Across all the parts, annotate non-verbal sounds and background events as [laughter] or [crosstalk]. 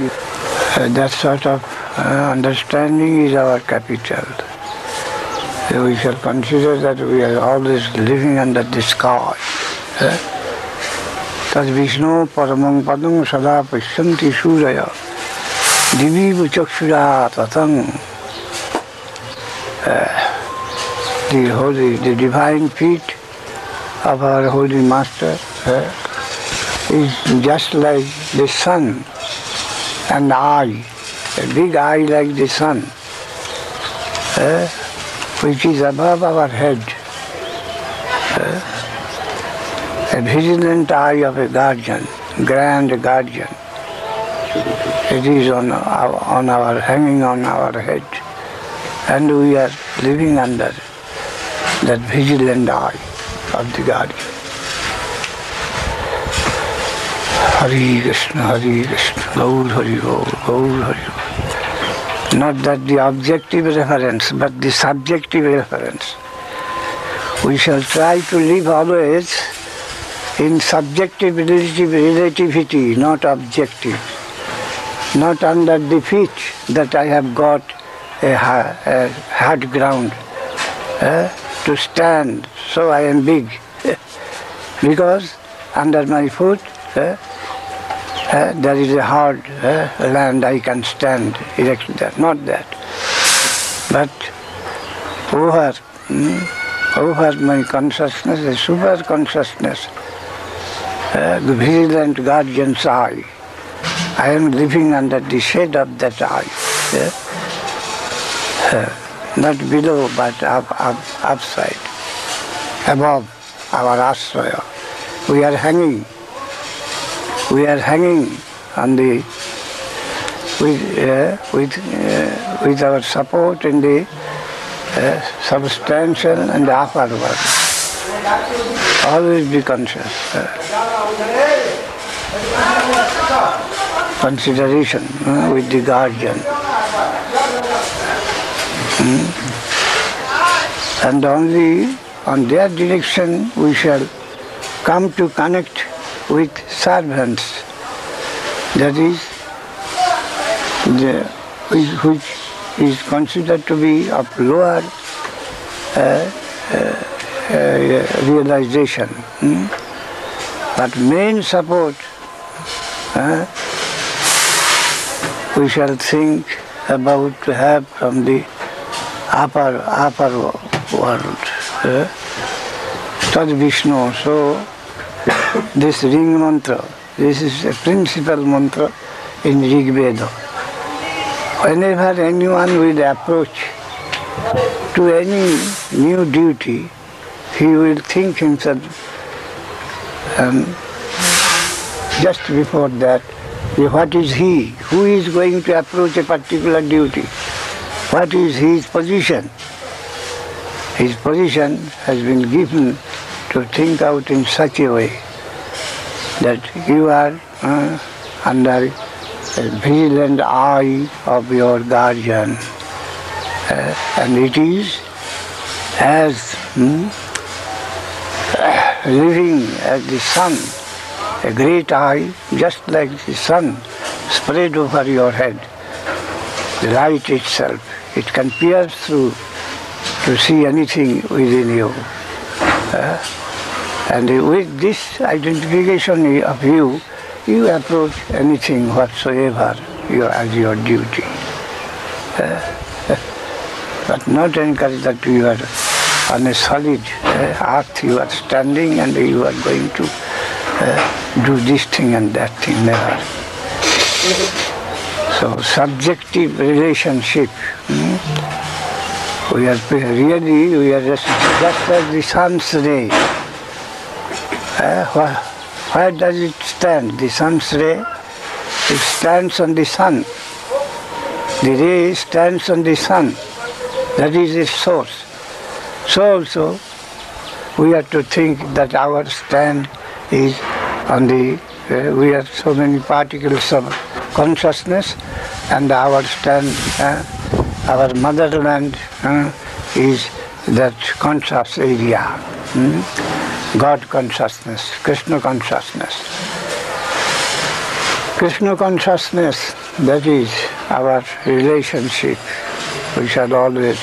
Uh, that sort of uh, understanding is our capital. So we shall consider that we are always living under this cause. Eh? Tad Vishnu Paramang Padam Sada Pishyanti Suraya Divi Vuchakshura Tatang eh, the holy, the divine feet of our holy master uh, is just like the sun and eye, a big eye like the sun, uh, which is above our head. Uh, a vigilant eye of a guardian, grand guardian. It is on our, on our hanging on our head, and we are living under that vigilant eye of the guardian. Hari Krishna, Hari Krishna, Gaur Hari Gaur, Hari Not that the objective reference, but the subjective reference. We shall try to live always in subjective relative, relativity, not objective. Not under the feet that I have got a, a hard ground eh, to stand, so I am big. [laughs] because under my foot eh, eh, there is a hard eh, land I can stand erect there. Not that. But over, hmm, over my consciousness, a super consciousness, uh, vigilant guardian's eye. I am living under the shade of that eye. Uh, not below, but up, up, upside, above our ashraya. We are hanging. We are hanging on the with uh, with uh, with our support in the uh, substantial and the upper world. Always be conscious. consideration uh, with the guardian. Hmm? And only on their direction we shall come to connect with servants. That is, the, which, is considered to be of lower uh, uh, uh, realization. Hmm? But main support, uh, we shall think about to have from the upper upper world. Uh, Tad Vishnu. So this Rig mantra, this is a principal mantra in Rig Veda. Whenever anyone will approach to any new duty, he will think himself um, just before that, what is he? Who is going to approach a particular duty? What is his position? His position has been given to think out in such a way that you are uh, under the vigilant eye of your guardian. Uh, and it is as hmm, [coughs] living as the sun, a great eye, just like the sun spread over your head. The light itself, it can pierce through to see anything within you. Uh, and with this identification of you, you approach anything whatsoever as your duty. Uh, [laughs] but not encourage that you are on a solid uh, earth, you are standing and you are going to uh, do this thing and that thing, never. So subjective relationship. Hmm? We are really, we are just, just as the sun's ray. Where, where does it stand? The sun's ray, it stands on the sun. The ray stands on the sun. That is its source. So also, we have to think that our stand is on the, uh, we have so many particles of consciousness and our stand, uh, our motherland uh, is that conscious area. Hmm? God consciousness, Krishna consciousness. Krishna consciousness, that is our relationship. We shall always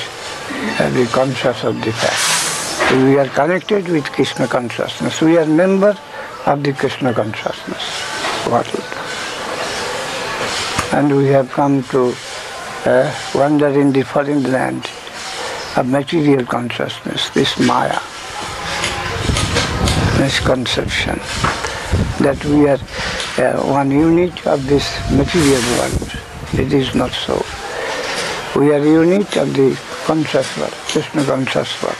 be conscious of the fact. We are connected with Krishna consciousness. We are member of the Krishna consciousness world. And we have come to uh, wander in the foreign land of material consciousness, this Maya, misconception that we are uh, one unit of this material world. It is not so. We are unit of the conscious world, Krishna conscious world.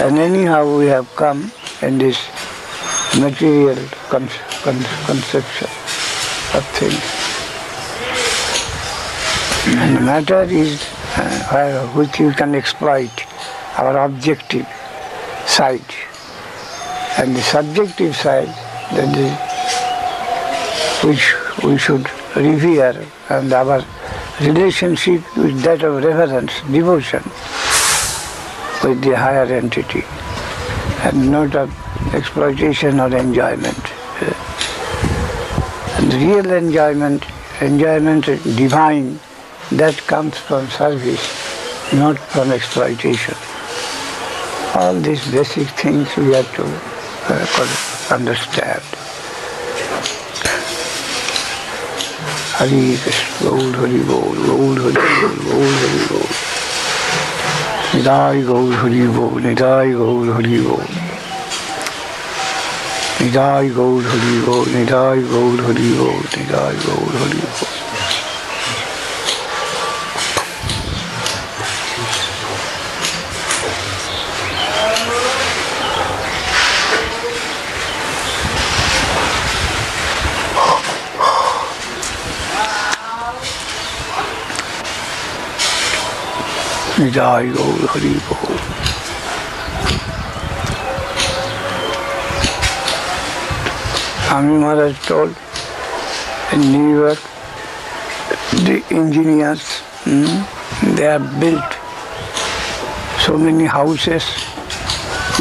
And anyhow we have come in this material con- con- conception of things. And matter is uh, which you can exploit, our objective side. And the subjective side, that is, which we should revere, and our relationship with that of reverence, devotion with the higher entity, and not of exploitation or enjoyment. And real enjoyment, enjoyment divine, that comes from service, not from exploitation. All these basic things we have to uh, understand. Hari Krishna, Gaur Hari Bol, Gaur Hari Bol, Gaur Hari Bol. Nitai Gaur Hari Bol, Nitai Gaur Hari Bol. Nitai Gaur Hari Bol, Nitai Gaur Hari Bol, Nitai Gaur Hari Bol. Nitai Gaur Hari Bol. Swami Maharaj told in New York, the engineers, they have built so many houses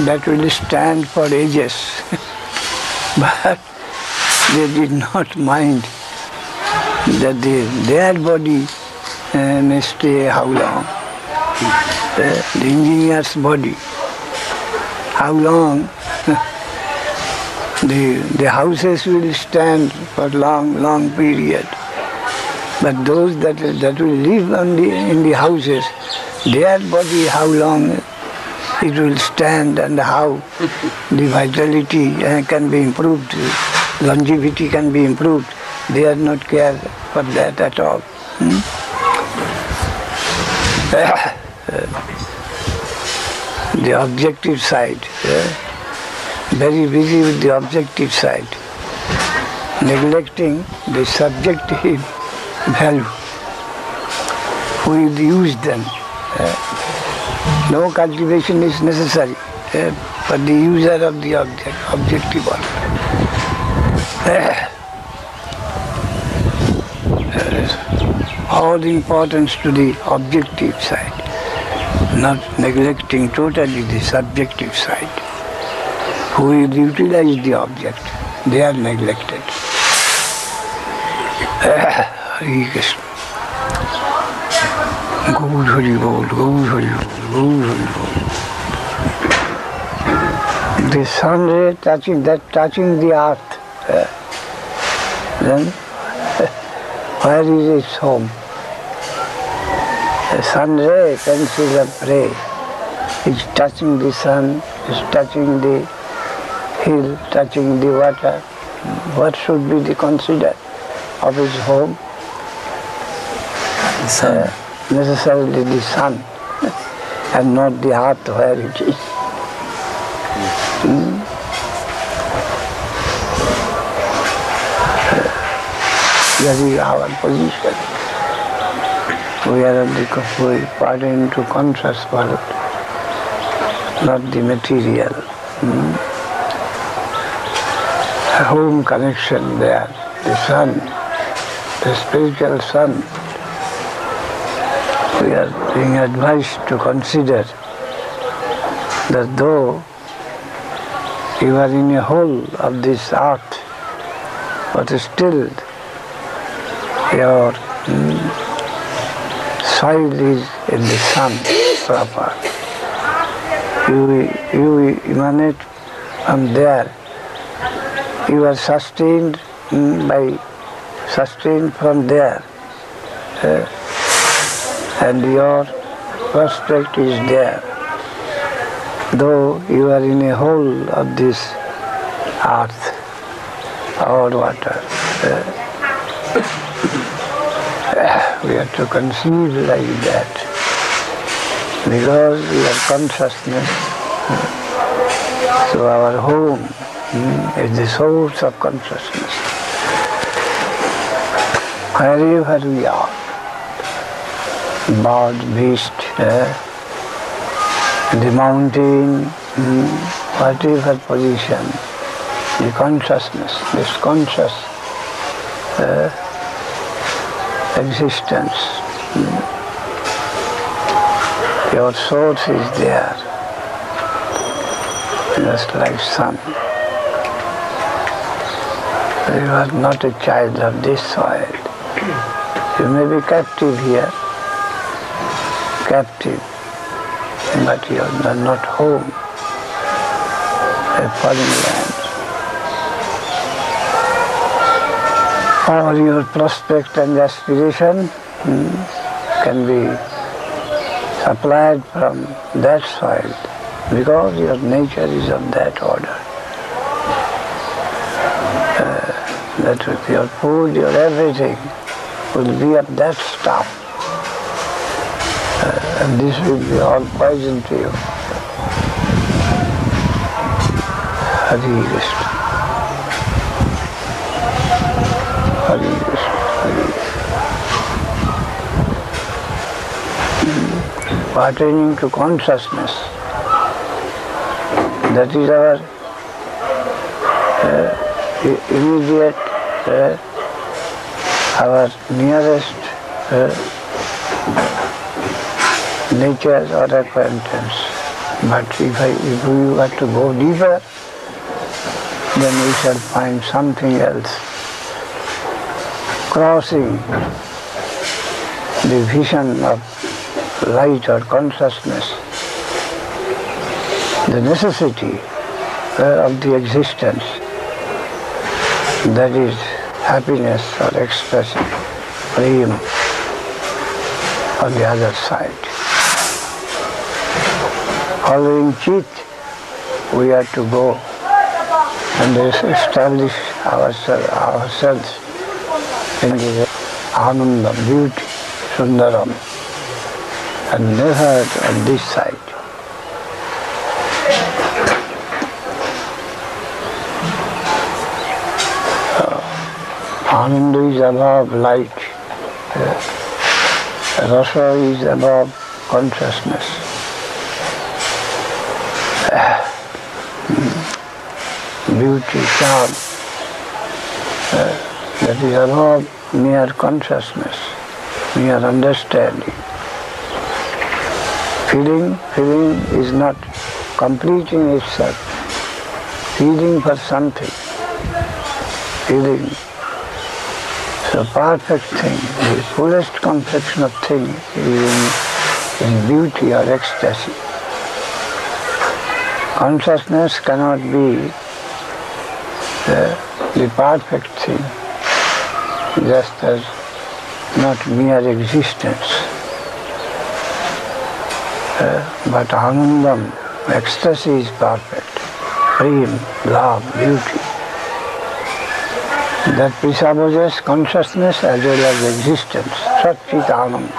that will stand for ages. [laughs] but they did not mind that the, their body uh, may stay how long. The, the engineer's body, how long [laughs] the, the houses will stand for long, long period. But those that, that will live on the, in the houses, their body, how long it will stand and how [laughs] the vitality uh, can be improved, longevity can be improved. They are not care for that at all. Hmm? [coughs] the objective side. Yeah? very busy with the objective side, neglecting the subjective [laughs] value. We use them. Uh, no cultivation is necessary for the user of the object, objective one. [sighs] All importance to the objective side, not neglecting totally the subjective side who utilize the object. They are neglected. [laughs] The sun ray touching that touching the earth, [laughs] then [laughs] where is its home? The sun ray pencil of ray is touching the sun, is touching the hill touching the water, what should be the considered of his home? The sun. Uh, necessarily the sun [laughs] and not the earth where it is. Hmm? That is our position. We are the we part into conscious world, not the material. Hmm? A home connection there, the sun, the spiritual sun. We are being advised to consider that though you are in a hole of this earth, but still your soil is in the sun proper. You, you emanate from there. You are sustained mm, by sustained from there. Uh, and your prospect is there. Though you are in a hole of this earth or water. Uh, we have to conceive like that because we are consciousness. So our home mm, is the source of consciousness. Wherever we are, bird, beast, eh, the mountain, mm, whatever position, the consciousness, this conscious uh, existence. Your source is there, just like sun. You are not a child of this soil. You may be captive here, captive, but you are not home, a foreign land. Or your prospect and aspiration hmm, can be supplied from that soil because your nature is of that order. Uh, that with your food, your everything will be of that stuff. Uh, and this will be all poison to you. Hari Krishna. Pertaining to consciousness, that is our uh, immediate, uh, our nearest uh, nature or acquaintance. But if, I, if we were to go deeper, then we shall find something else crossing the vision of light or consciousness, the necessity uh, of the existence that is happiness or expression, prem on the other side. Following Chit, we have to go and establish ourselves in the Ananda, beauty, Sundaram, and never on this side. Ananda is above light. Uh, Rasa is above consciousness. Uh, Beauty, charm, uh, that is above mere consciousness, mere understanding. Feeling, feeling is not completing itself. Feeling for something. Feeling the perfect thing, the fullest complexion of thing is in, in beauty or ecstasy. Consciousness cannot be the, the perfect thing, just as not mere existence. But anandam, ecstasy is perfect, prem, love, beauty that presupposes consciousness as well as existence. Satchit Anand.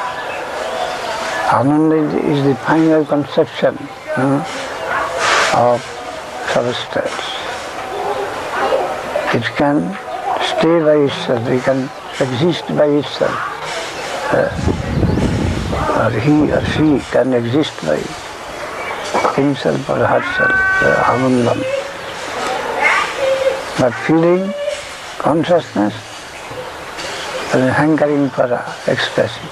Anand is the final conception hmm, of substance. It can stay by itself, it can exist by itself. Uh, or he or she can exist by himself or herself, Anandam. But feeling consciousness and hankering for expression.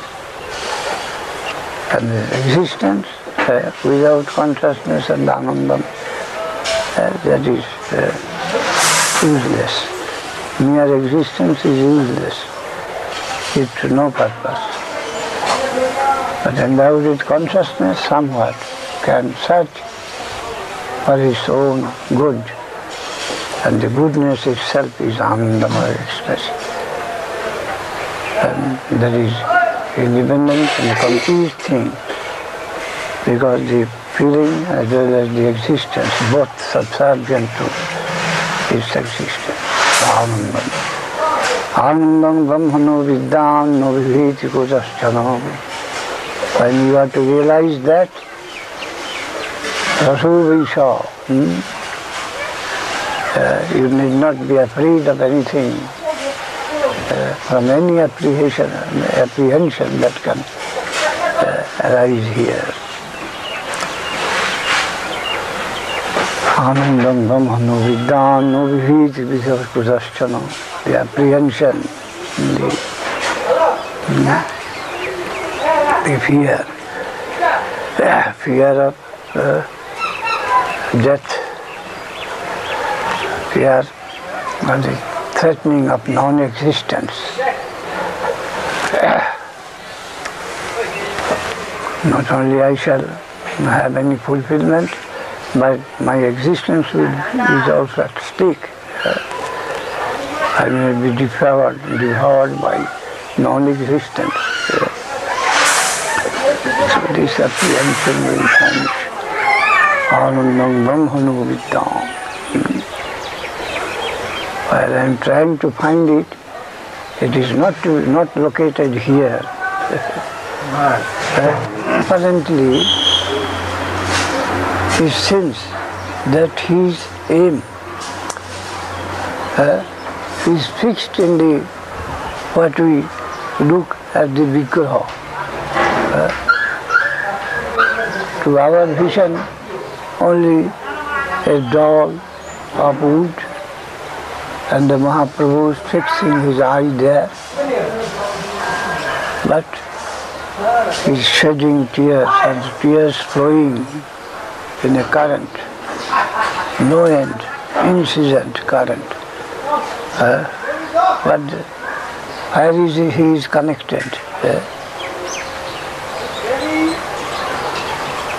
And existence uh, without consciousness and anandam, uh, that is uh, useless. Mere existence is useless. It's no purpose. But with consciousness somewhat can search for its own good. And the goodness itself is Anandamaya expression. And that is independent and complete thing. Because the feeling as well as the existence, both subservient to its existence. Anandam. Anandam Brahmano Vidyam no viviti kujaschanam. When you have to realize that, Rasul Visha, hmm? uh, you need not be afraid of anything, uh, from any apprehension, apprehension that can uh, arise here. Anandam Brahmano Vidyam no viviti kujaschanam. The apprehension, the, the fear, fear of uh, death, fear of the threatening of non-existence. Not only I shall have any fulfillment, but my existence will, is also at stake. I may be devoured, devoured by non-existence. This apprehension will vanish. Anandam Brahmanu Vidyam. While I am trying to find it, it is not to, not located here. Apparently, it seems that his aim uh, is fixed in the what we look at the Vigraha. Uh, to our vision, only a doll of wood and the Mahaprabhu is fixing his eye there. But he's shedding tears and tears flowing in a current, no end, incessant current. Uh, but where is he, he is connected? Uh,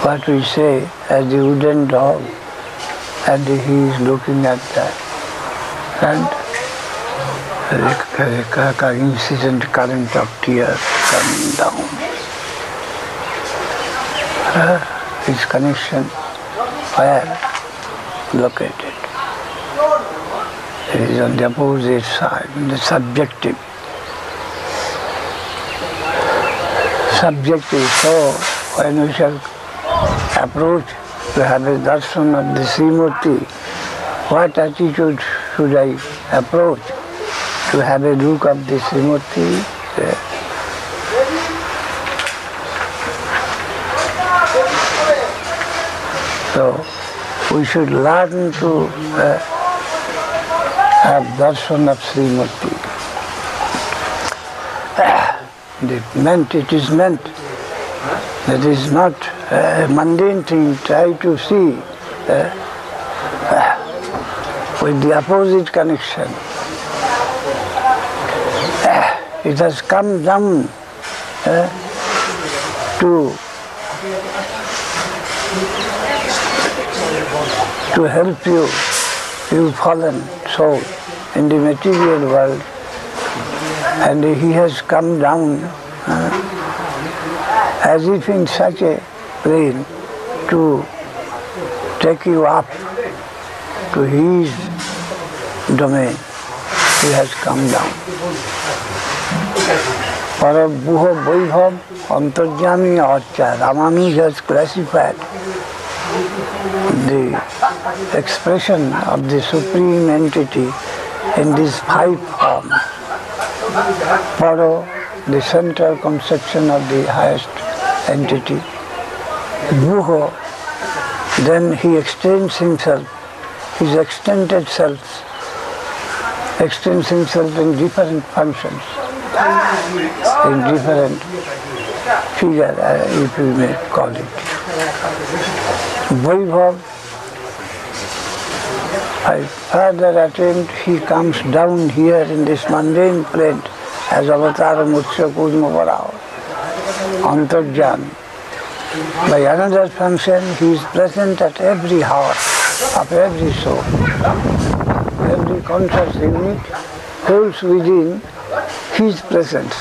what we say as the wooden dog, and he is looking at that. And the incessant current of tears coming down. Uh, his connection where located? It is on the opposite side, the subjective. Subjective, so when we shall approach to have a darshan of the Srimurti, what attitude should I approach to have a look of the Srimurti? So we should learn to uh, have darshan of Srimurti. it meant, it is meant. That is not a mundane thing. Try to see uh, with the opposite connection. it has come down uh, to to help you, you fallen soul in the material world. And he has come down uh, as if in such a plane to take you up to his domain. He has come down. Parabuha Vaibhav Antarjami Archa Ramami has classified the expression of the Supreme Entity in these five forms. Paro, the central conception of the highest entity. Buho, then he extends himself, his extended self, extends himself in different functions, in different figure, uh, if you may call it. Vaibhav by further attempt he comes down here in this mundane plane as Avatar Mutsya Kudma Varao, Antarjan. By another function he is present at every heart of every soul. Every conscious unit holds within his presence.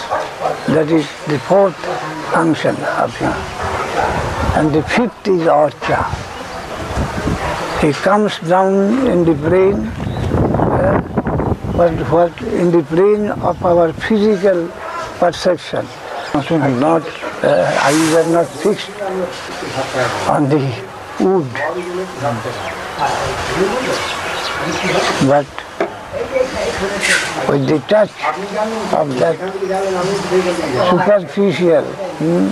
That is the fourth function of him. And the fifth is Archa. He comes down in the brain, uh, but what in the brain of our physical perception. Not, uh, eyes are not fixed on the wood, but with the touch of that superficial hmm,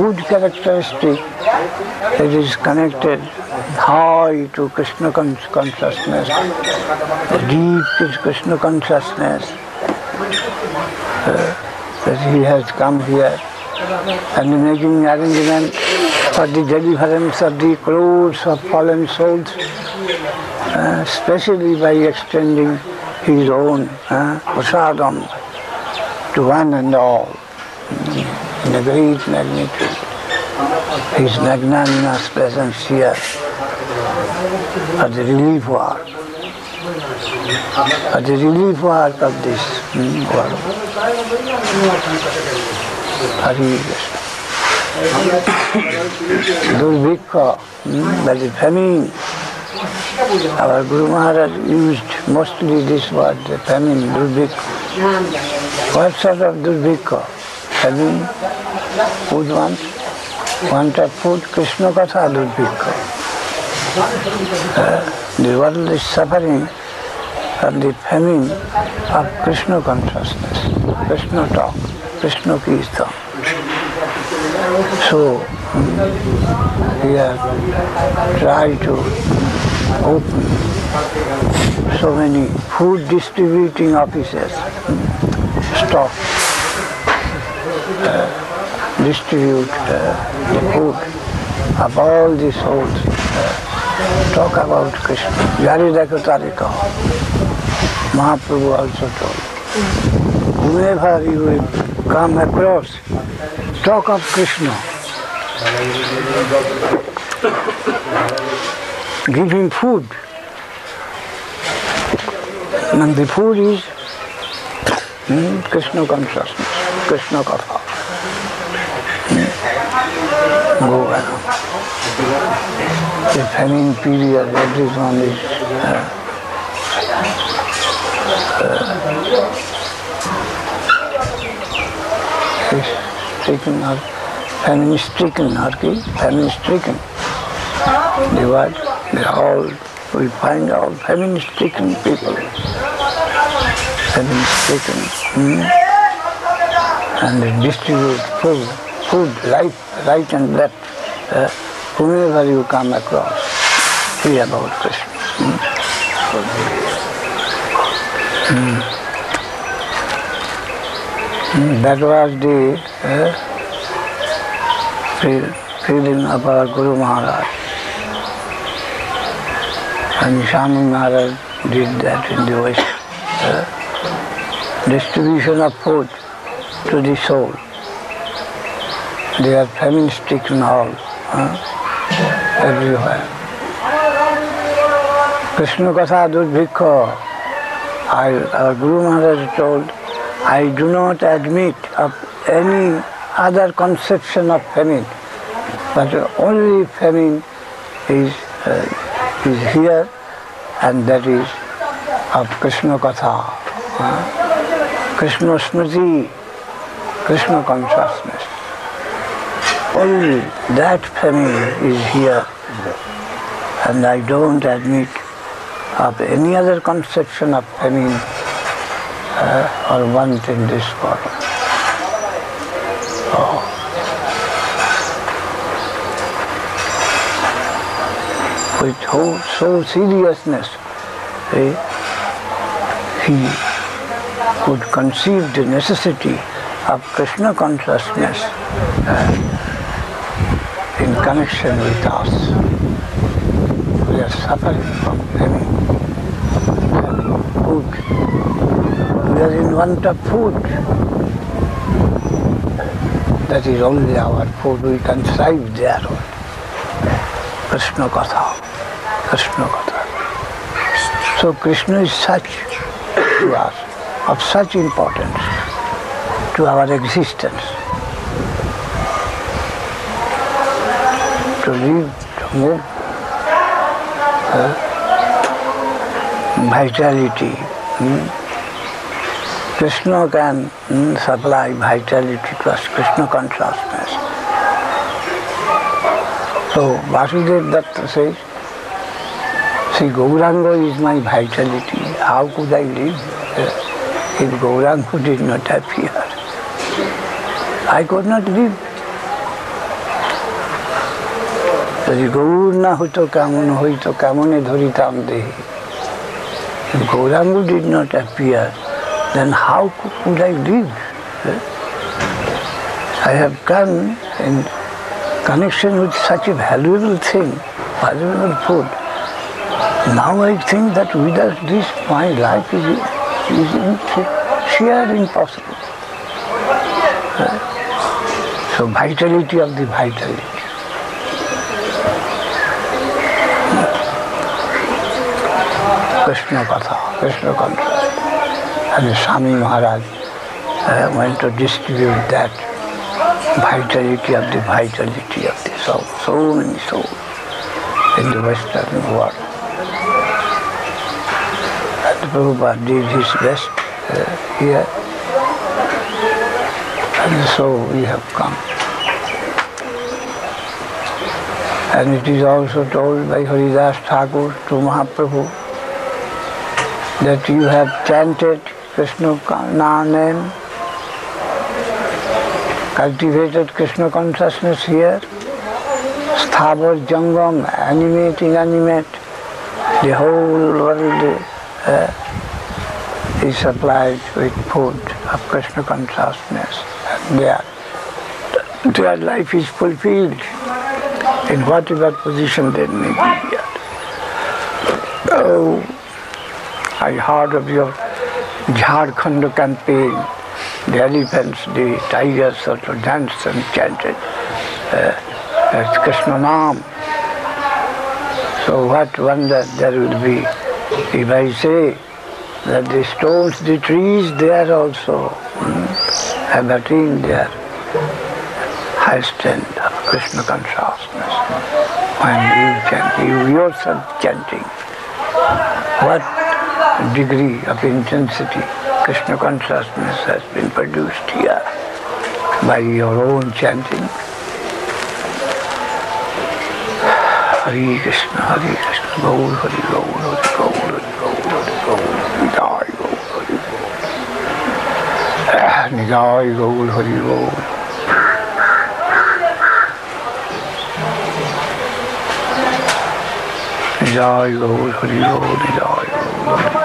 wood characteristic, it is connected high to Krishna consciousness, deep is Krishna consciousness. That he has come here. And making arrangement for the deliverance of the crores of fallen souls, uh, especially by extending his own uh, prasadam to one and all. In a great magnitude. His magnanimous presence here for the relief work, for the relief work of this hmm, world. Hari Krishna. Durvikha, hmm, that is famine. Our Guru Maharaj used mostly this word, the famine, durvikha. What sort of durvikha? Famine, food wants, want of food, Krishna Katha durvikha. Uh, the world is suffering from the famine of Krishna consciousness, Krishna talk, Krishna Kirtan. So we have tried to open so many food distributing offices, stock, uh, distribute uh, the food of all the souls. Uh, talk about Krishna. Jari Dekho Tarika. Mahaprabhu also toll वे भारी हुई काम है cross talk of Krishna giving food and food is Krishna consciousness Krishna का भाव famine period everyone is stricken or famine stricken or famine stricken. The word, they all, we find all famine stricken people. Famine stricken. Hmm? And they distribute food, food, life, right and left. Uh, whomever you come across, hear about Krishna. Hmm? Mm. Mm, that was the uh, feeling of our Guru Maharaj. And Swami Maharaj did that in the West. Uh, distribution of food to the soul. They are famine stricken all, uh, everywhere. Krishna Katha Durvikha I, our Guru Maharaj told, I do not admit of any other conception of famine, but only famine is, uh, is here and that is of Krishna Katha, uh, Krishna Smriti, Krishna consciousness. Only that famine is here and I don't admit of any other conception of famine uh, or want in this world. Oh. With whole, so seriousness, eh, he could conceive the necessity of Krishna consciousness uh, in connection with us. We are suffering from having, food. We are in want of food. That is only our food. We can thrive there. Krishna Katha. Krishna Katha. So Krishna is such to us, of such importance to our existence. To live, to move, uh, vitality. hmm? Krishna can mm, supply vitality to us, Krishna consciousness. So Vasudev Datta says, See, Gauranga is my vitality. How could I live uh, if Gauranga did not appear? I could not live. যদি গৌর না হতো কেমন হইতো কেমনে ধরিতাম দেহে Gauranga did not appear, then how could I live? Eh? I have come in connection with such a valuable thing, valuable food. Now I think that without this my life is, is sheer impossible. Eh? So vitality of the vitality. Hmm. Krishna Katha, Krishna Consciousness. And the Swami Maharaj uh, went to distribute that vitality of the vitality of the soul, so many souls in the Western world. And Prabhupada did his best uh, here. And so we have come. And it is also told by Haridas Thakur to Mahaprabhu that you have chanted Krishna name, cultivated Krishna consciousness here, Sthavar Jangam, animating animate, inanimate, the whole world uh, is supplied with food of Krishna consciousness. And their, their life is fulfilled in whatever position they may be. Oh, I heard of your Jharkhand campaign. The elephants, the tigers sort of danced and chanted uh, Krishna Nam. So what wonder there will be if I say that the stones, the trees, they are also hmm, have attained their high stand of Krishna consciousness. When you chant, you yourself chanting, what degree of intensity Krishna consciousness has been produced here by your own chanting. Hare Krishna, Hare Krishna, Gaur, Hare Gaur, Hare Gaur, Hare Gaur, Hare Gaur, Nitai Gaur, Hare Gaur. Ah, Nitai Gaur, Gaur. Nitai Gaur, Gaur, Nitai Gaur, Hare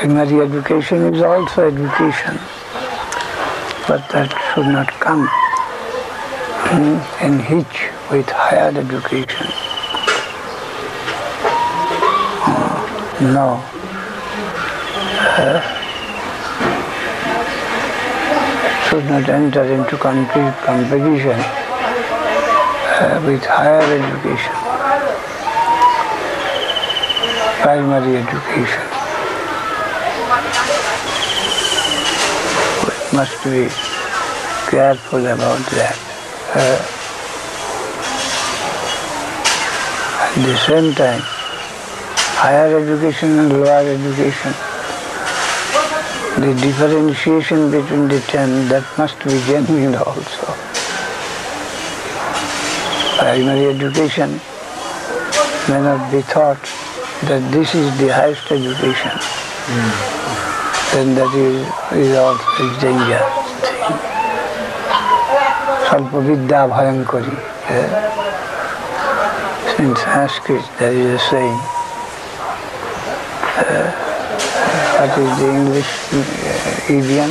Primary education is also education, but that should not come in, in hitch with higher education. Uh, No. Uh, should not enter into country competition uh, with higher education, primary education. Must be careful about that. Uh, At the same time, higher education and lower education, the differentiation between the ten, that must be genuine [laughs] also. Primary education may not be thought that this is the highest education then that is, is also a danger. Salpavidya bhayankari. Yeah. In Sanskrit there is a saying, uh, what is the English uh, idiom?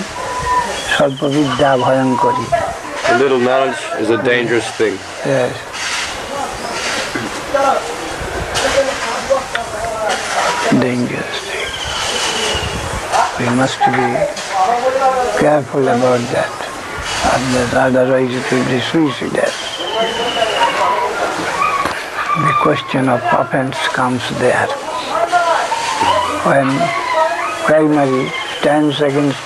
Salpavidya bhayankari. A little knowledge is a dangerous thing. Yes. Dangerous we must be careful about that otherwise it will be suicidal the question of offense comes there. When primary stands against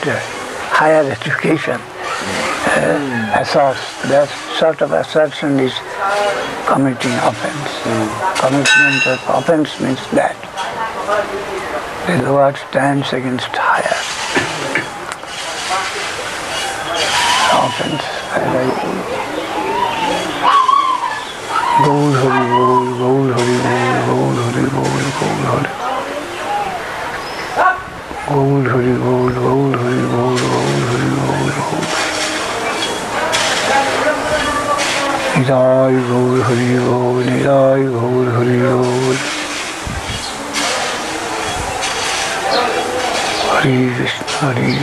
higher education, uh, asserts, that sort of assertion is committing offense. Commitment of offense means that. The lower stands against higher. happened. I roll, hoodie, roll, roll, hoodie, roll, roll, hoodie, roll, roll, hoodie. Roll, hoodie, roll, roll, hoodie, roll, roll, hoodie, roll, roll. Need I roll, hoodie, roll, need I roll, hoodie, roll. Hare Krishna, Hare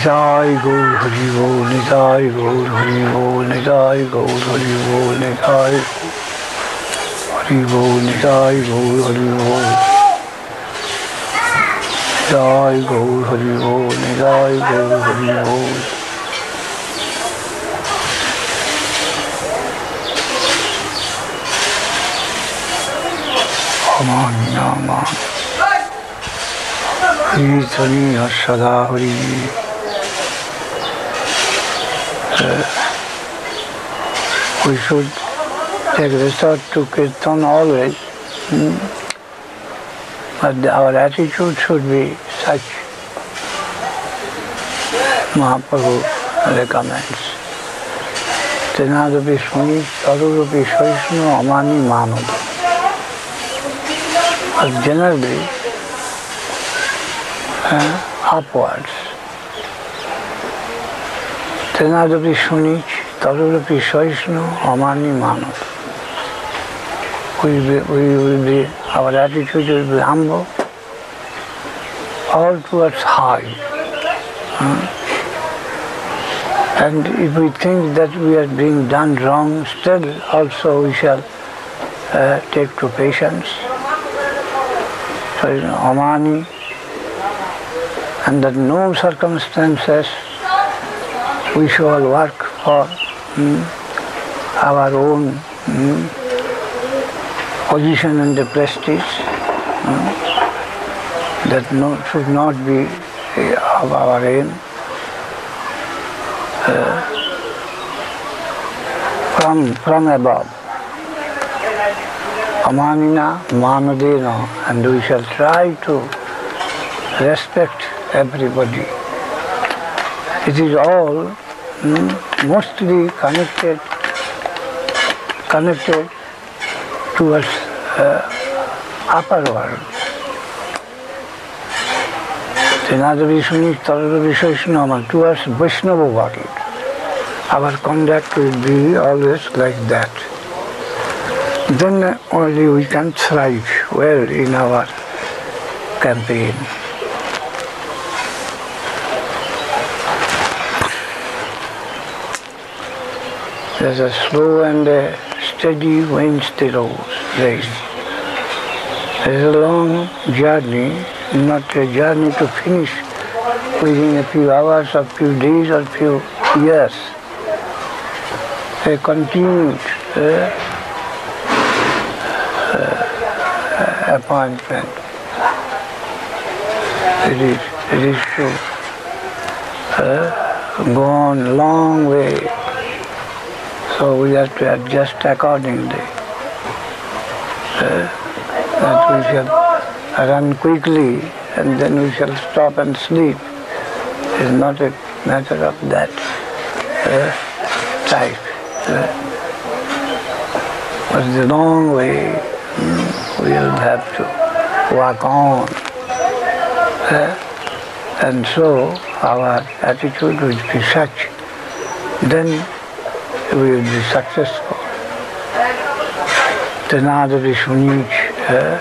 Nitai Gaur Hari बोल निताय गौर हरि बोल निताय गौर हरि बोल निताय हरि बोल निताय गौर हरि बोल निताय गौर हरि बोल निताय गौर हरि बोल Aman aman. Hri Hari Sada Hari Hari [laughs] we should take the resort to Kirtan always. hmm. But our attitude should be such. Mahaprabhu recommends. Tenadapi Swami Tarurupi Shaishnu Amani Manad. But generally, uh, upwards. તેનાદપી સુનિચ તદુરપી સહિષ્ણુ અમાની we, we will be, our attitude will be humble, all towards high. And if we think that we are being done wrong, still also we shall uh, take to patience. So, you know, Amani, under no circumstances we shall work for hmm, our own hmm, position and the prestige. hmm, that no, should not be uh, of our aim. Uh, from, from above. Amanina manadena and we shall try to respect everybody. It is all mostly connected connected towards uh, upper world. Tinadavi Suni Taradavi Vaishnava towards Vaishnava world. Our conduct will be always like that. Then only we can thrive well in our campaign. There's a slow and a steady wind still race. There's a long journey, not a journey to finish within a few hours or few days or a few years. A continued uh, uh, appointment. It is, it is to uh, go on a long way. So we have to adjust accordingly. Uh, that we shall run quickly and then we shall stop and sleep. It's not a matter of that uh, type. Uh, but the long way mm, we will have to walk on. Uh, and so our attitude will be such, then we will be successful. Tenadari Sunich, eh?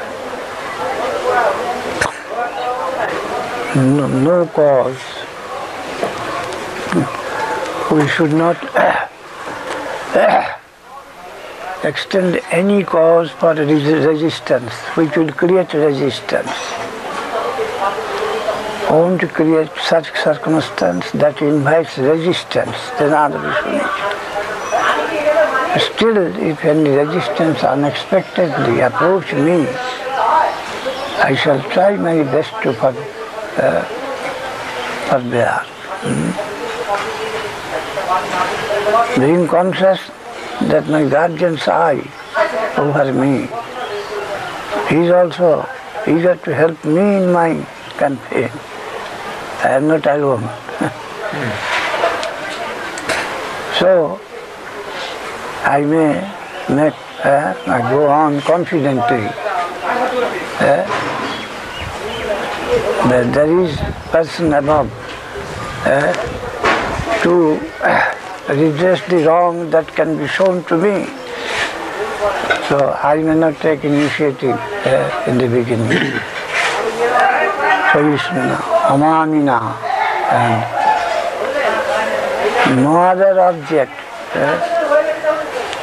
no, no cause. We should not eh, eh, extend any cause for res- resistance which will create resistance. Want to create such circumstance that invites resistance, then other Still, if any resistance unexpectedly approach me, I shall try my best to for, uh, forbear. Hmm? Being conscious that my guardian's eye over me, he is also eager to help me in my campaign. I am not alone. [laughs] so, I may make, uh, I go on confidently. Uh, that there is person above uh, to uh, redress the wrong that can be shown to me. So I may not take initiative uh, in the beginning. Sahishnuna, Amanina, and no other object uh,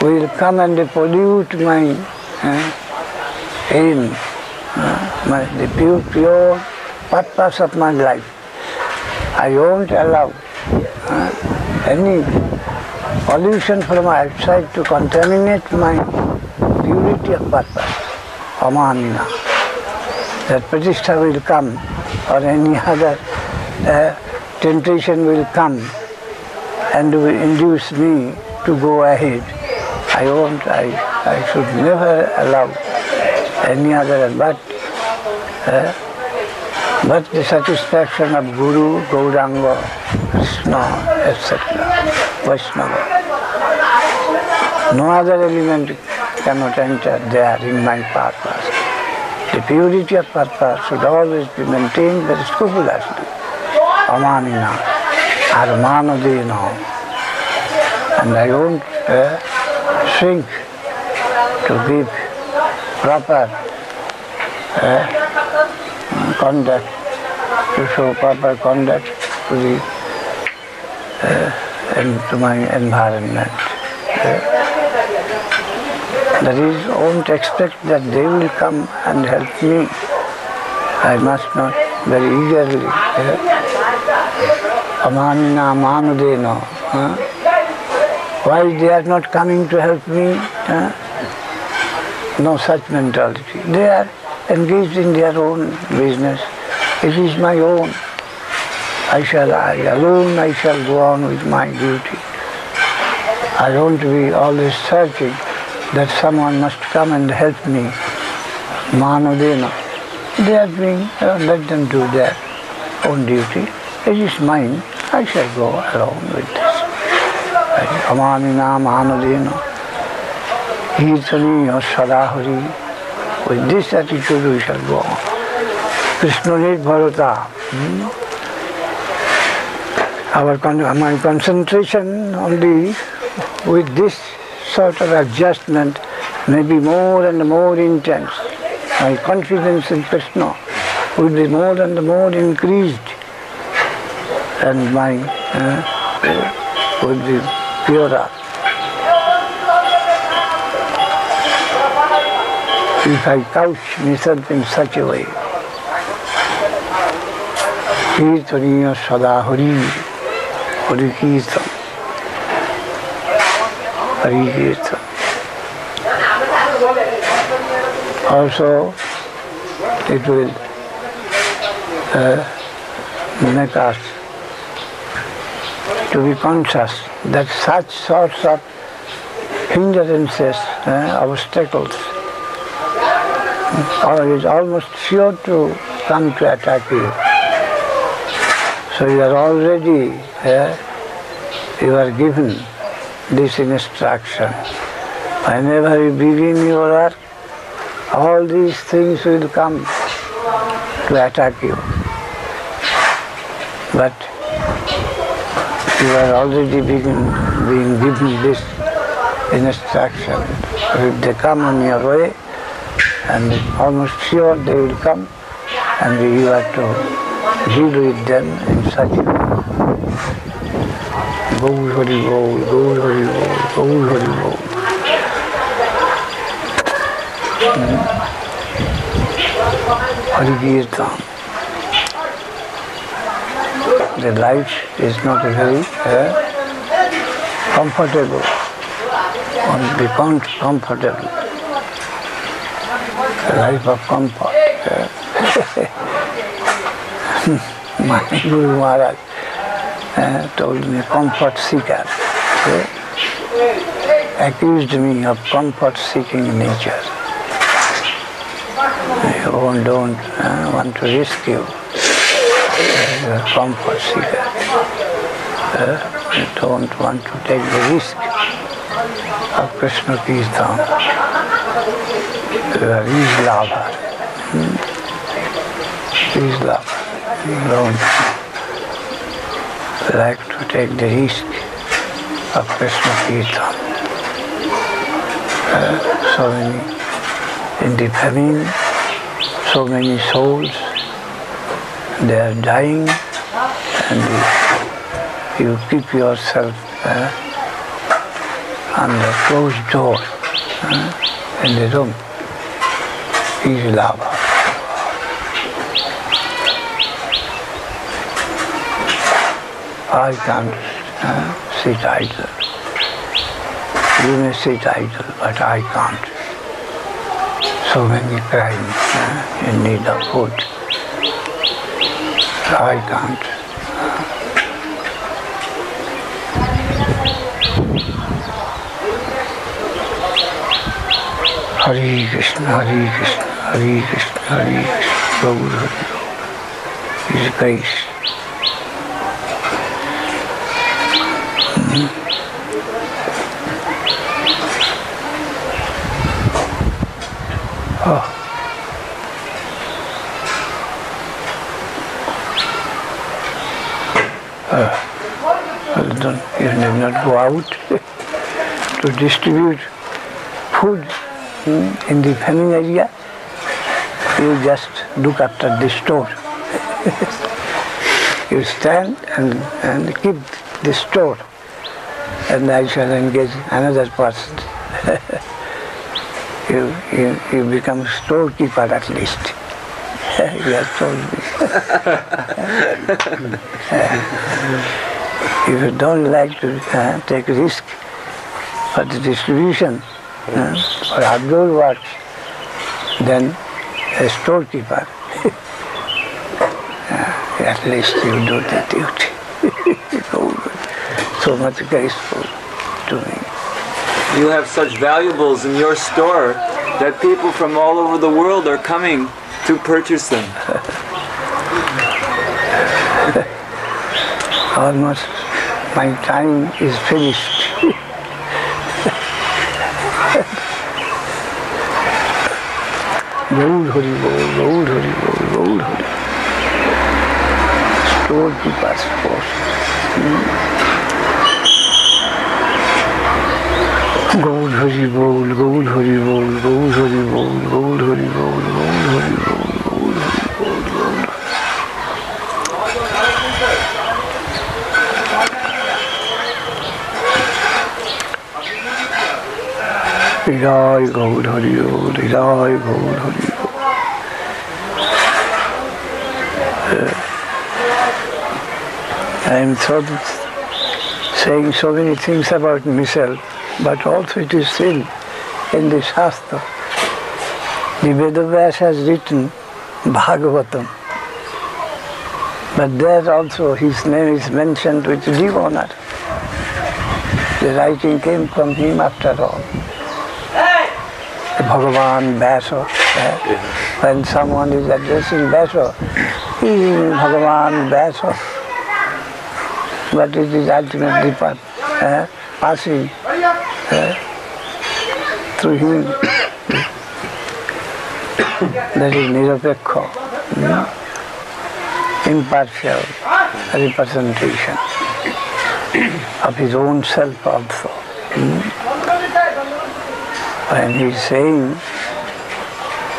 will come and pollute my uh, aim, uh, my, the pure, pure purpose of my life. I won't allow uh, any pollution from outside to contaminate my purity of purpose, Amanina. That pratishtha will come or any other uh, temptation will come and will induce me to go ahead. I won't, I, I should never allow any other but, uh, but the satisfaction of Guru, Gauranga, Krishna, etc., Vaishnava. No other element cannot enter there in my purpose. The purity of purpose should always be maintained very scrupulously. Amanina, Armanadena. And I won't uh, shrink to give proper uh, conduct, to show proper conduct to the uh, and to my environment. Uh, that is, won't expect that they will come and help me. I must not very eagerly. Amanina Manudena. Why they are not coming to help me? Huh? No such mentality. They are engaged in their own business. It is my own. I shall, I alone, I shall go on with my duty. I to be always searching that someone must come and help me. Manodena. They are doing, uh, let them do their own duty. It is mine. I shall go along with Hmm? Uh, will be purer. If I couch myself in such a way, Kirtaniya Sada Hari, Hari Kirtan, Hari Kirtan. Also, it will uh, make us to be conscious that such sorts of hindrances, uh, obstacles, are is almost sure to come to attack you. So you are already, uh, you are given this instruction. Whenever you begin your work, all these things will come to attack you. But you are already begin, being given this instruction. If they come on your way, and almost sure they will come, and you have to deal with them in such a way. Gaur Hari Bol, Gaur Hari Bol, Gaur Hari Bol. Hari Kirtan. The life is not very uh, comfortable, won't be comfortable. A life of comfort. uh. [laughs] My Guru Maharaj uh, told me comfort seeker. accused me of comfort seeking nature. You don't, don't uh, want to risk you. Comfort seeker. Uh, you don't want to take the risk of Krishna Kirtan. Are his lover. Hmm? His lover. You don't like to take the risk of Krishna Kirtan. Uh, so many in the famine, so many souls, they are dying and you, keep yourself uh, the closed door uh, in the room. Is lava. I can't uh, sit idle. You may sit idle, but I can't. So many crying uh, in need of food. I can't. Hare Krishna, Hare Krishna, Hare Krishna, Hare Krishna, Gaur Hare Gaur. His grace. Go out to distribute food in the famine area. You just look after the store. [laughs] you stand and, and keep the store and I shall engage another person. [laughs] you, you, you become storekeeper at least. you have told me. If you don't like to uh, take risk for the distribution uh, for outdoor works, then a storekeeper, [laughs] uh, at least you do the duty. [laughs] so much graceful to me. You have such valuables in your store that people from all over the world are coming to purchase them. [laughs] Almost my time is finished. Gaur Hari Bol, Gaur Hari Bol, Gaur Hari. Storekeeper's post. Gaur Hari Bol, Gaur Hari Bol, Gaur Hari Bol, Gaur Hari Bol, Gaur Hari Bol, Gaur Hari Bol, I am sort of saying so many things about myself, but also it is still in the Shastra. The Vedavyas has written Bhagavatam, but there also his name is mentioned with due honor. The writing came from him after all. Bhagavan Vyasa. eh? When someone is addressing Vyasa, he is Bhagavan Vyasa. But it is ultimately pa- eh, passing eh, through him. that is nirapekha, hmm? impartial representation of his own self also. When he he's saying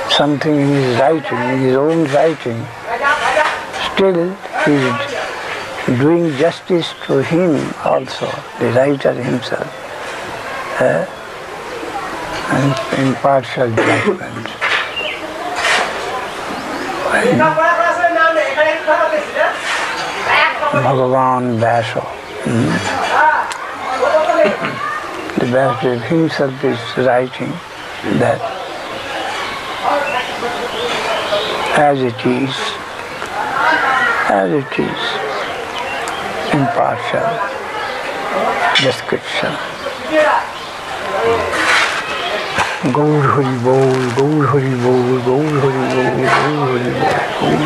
something in his writing, in his own writing, still he's doing justice to him also, the writer himself, eh, and impartial judgment. Bhagavan Vyasa. hmm? The Vyasadeva himself is writing that as it is, as it is, impartial description. Gaur Hari Bol, Gaur Hari Bol, Gaur Hari Bol, Gaur Hari Bol,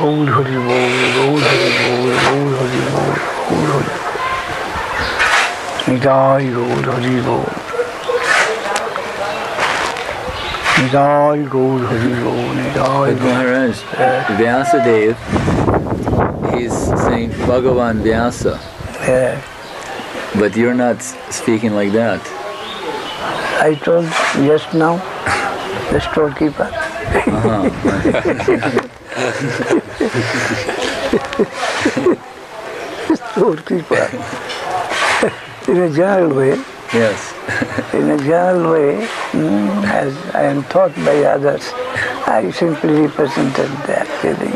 Gaur Hari Bol, Hari Bol, Hari Bol, Hari Bol. Gaur Hari Bol. Nitai Gaur Hari Bol, Nitai But Maharaj, Vyasadeva, he's saying Bhagavan Vyasa, Yeah. but you're not speaking like that. I told just now, the storekeeper. Uh-huh. storekeeper. [laughs] [laughs] In a general way, Yes. [laughs] in a general way, mm, as I am taught by others, I simply represented that feeling.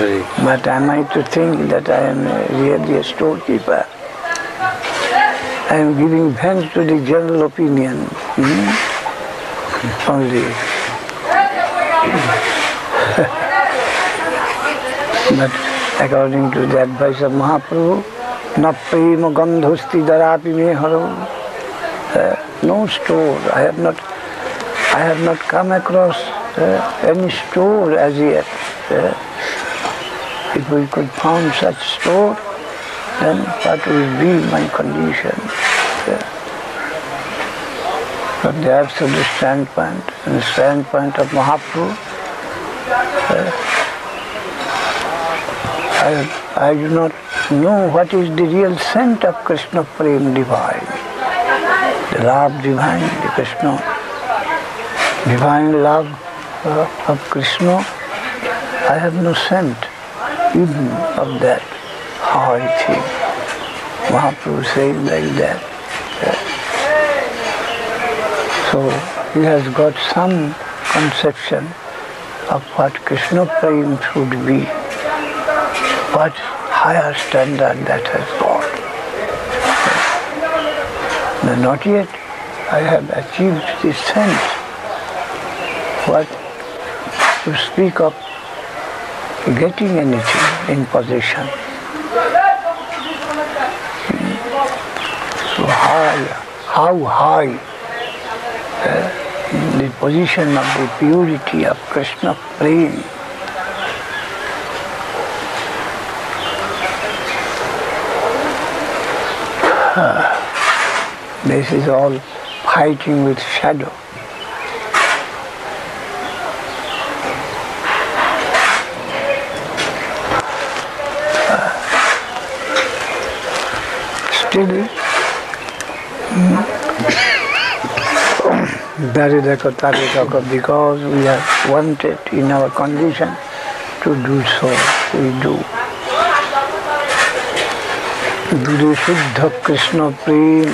[laughs] But am I to think that I am really a storekeeper? I am giving vent to the general opinion hmm? only. [laughs] but according to the advice of Mahaprabhu, na prema gandhosti darapi. Uh, no store. I have not I have not come across uh, any store as yet. Uh, if we could found such store, then what would be my condition? Yeah. From the absolute standpoint, and the standpoint of Mahaprabhu, uh, I, I do not know what is the real scent of Krishna Prem divine. The love divine, the Krishna, divine love uh, of Krishna. I have no scent even of that. How I think. Mahaprabhu says like that. So he has got some conception of what Krishna Prem should be, what higher standard that has got. But not yet I have achieved this sense. What to speak of getting anything in possession. So high, how high uh, the position of the purity of Krishna Prem. This is all fighting with shadow. still hmm, Dari Dako Taritaka because we are wanted in our condition to do so, we do. गुरु कृष्ण प्रेम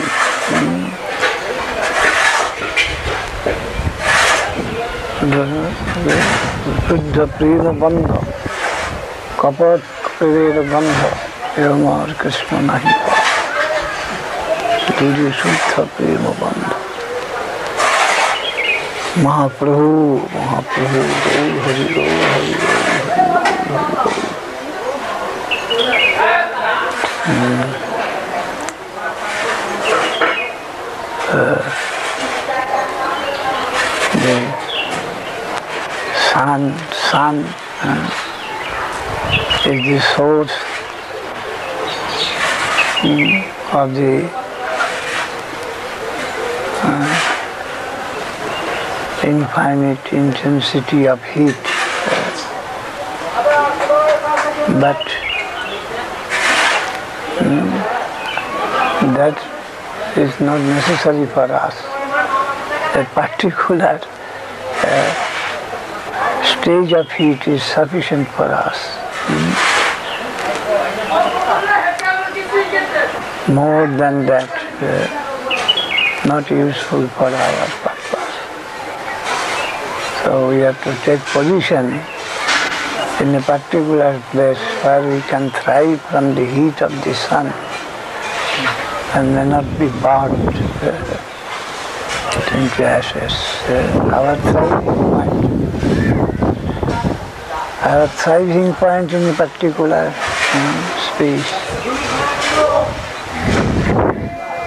शुद्ध प्रेम बंध कपट प्रेर बंध एवं और कृष्ण नहीं गुरु शुद्ध प्रेम बंध महाप्रभु महाप्रभु हरि हरि हरि हरि हरि हरि। गौ sun, uh, is the source mm, of the uh, infinite intensity of heat. but mm, that is not necessary for us. A particular uh, stage of heat is sufficient for us. More than that, uh, not useful for our purpose. So we have to take position in a particular place where we can thrive from the heat of the sun and may not be burned uh, into ashes. Uh, our thriving. Our thriving point in a particular space.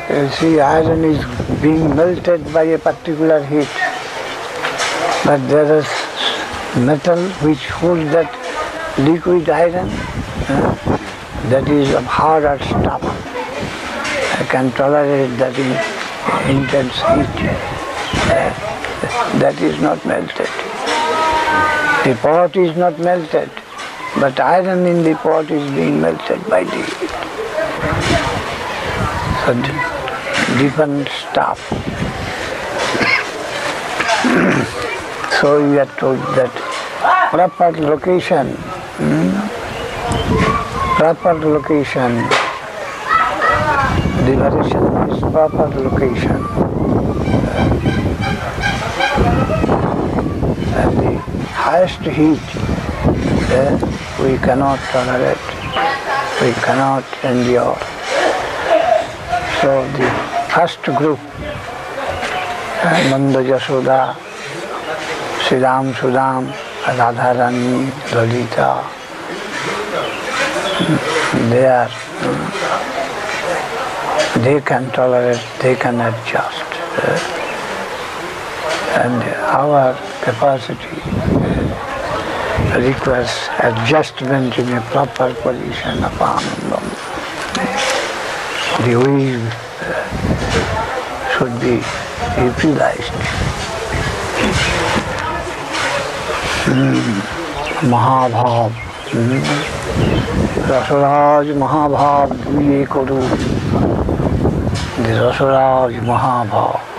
You see, iron is being melted by a particular heat, but there is metal which holds that liquid iron that is of harder stuff. I can tolerate that in, intense heat. Uh, that is not melted. The pot is not melted, but iron in the pot is being melted by the. So different stuff. [coughs] so we are told that proper location, hmm, proper location, liberation is proper location. And the highest heat uh, we cannot tolerate, we cannot endure. So the first group, uh, Nanda Yashoda, Sridam Sudam, Radharani, Lalita, they are, uh, they can tolerate, they can adjust. uh, and our capacity Request adjustment in a proper position of Anandam. The will uh, should be utilized. Mm. Mahabhav. Mm. Rasaraj Mahabhav Duye Kodu. The Rasaraj Mahabhav.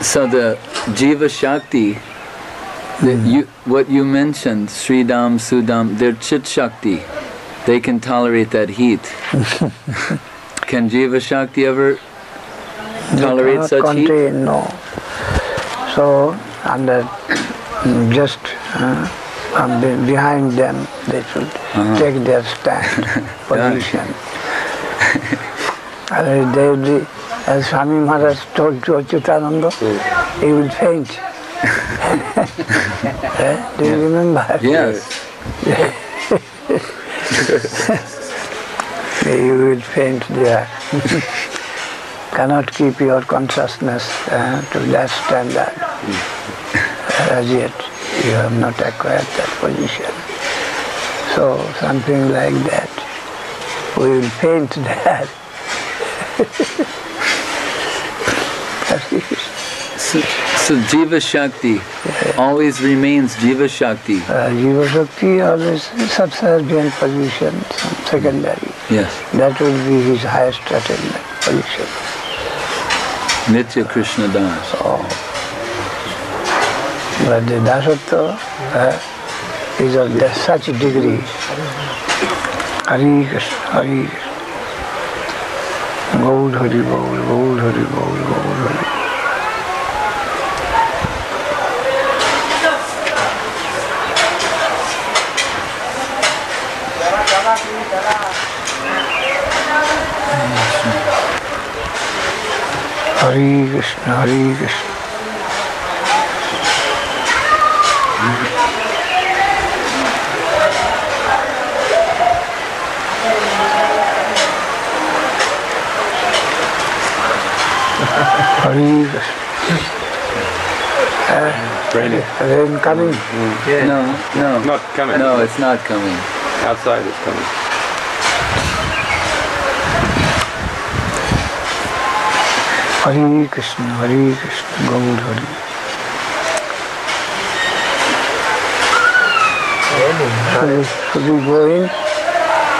so the, Jiva Shakti, the, mm. you, what you mentioned, Sri Dam, Sudam, they're Chit Shakti. They can tolerate that heat. [laughs] can Jiva Shakti ever tolerate such contain, heat? No. So, and uh, just uh, behind them, they should uh -huh. take their stand, [laughs] position and they as Swami Maharaj told to Achyutananda, he will faint. Eh, Do you remember? Yes. You will faint there. Cannot keep your consciousness uh, to that standard. As yet, you have not acquired that position. So, something like that. We will paint that. Hare. [laughs] So, so Jiva Shakti always remains Jiva Shakti. Uh, Jiva Shakti always subservient position, secondary. Yes. That will be his highest attainment position. Nitya Krishna Das. But the Dasattva uh, is of such degree. Hari Krishna, Hari Krishna. Gaud Hari Gaud, Gaud Hari Gaud, Gaud Hari. Hari Krishna, Hari Krishna. Hari Krishna. Raining. Rain coming. No, no. Not coming. No, it's not coming. Outside it's coming. Hari Krishna, Hari Krishna, Gaud Hari. Should, should we go in?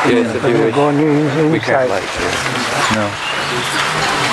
Yes, if you we wish. go in We inside? can't like. No.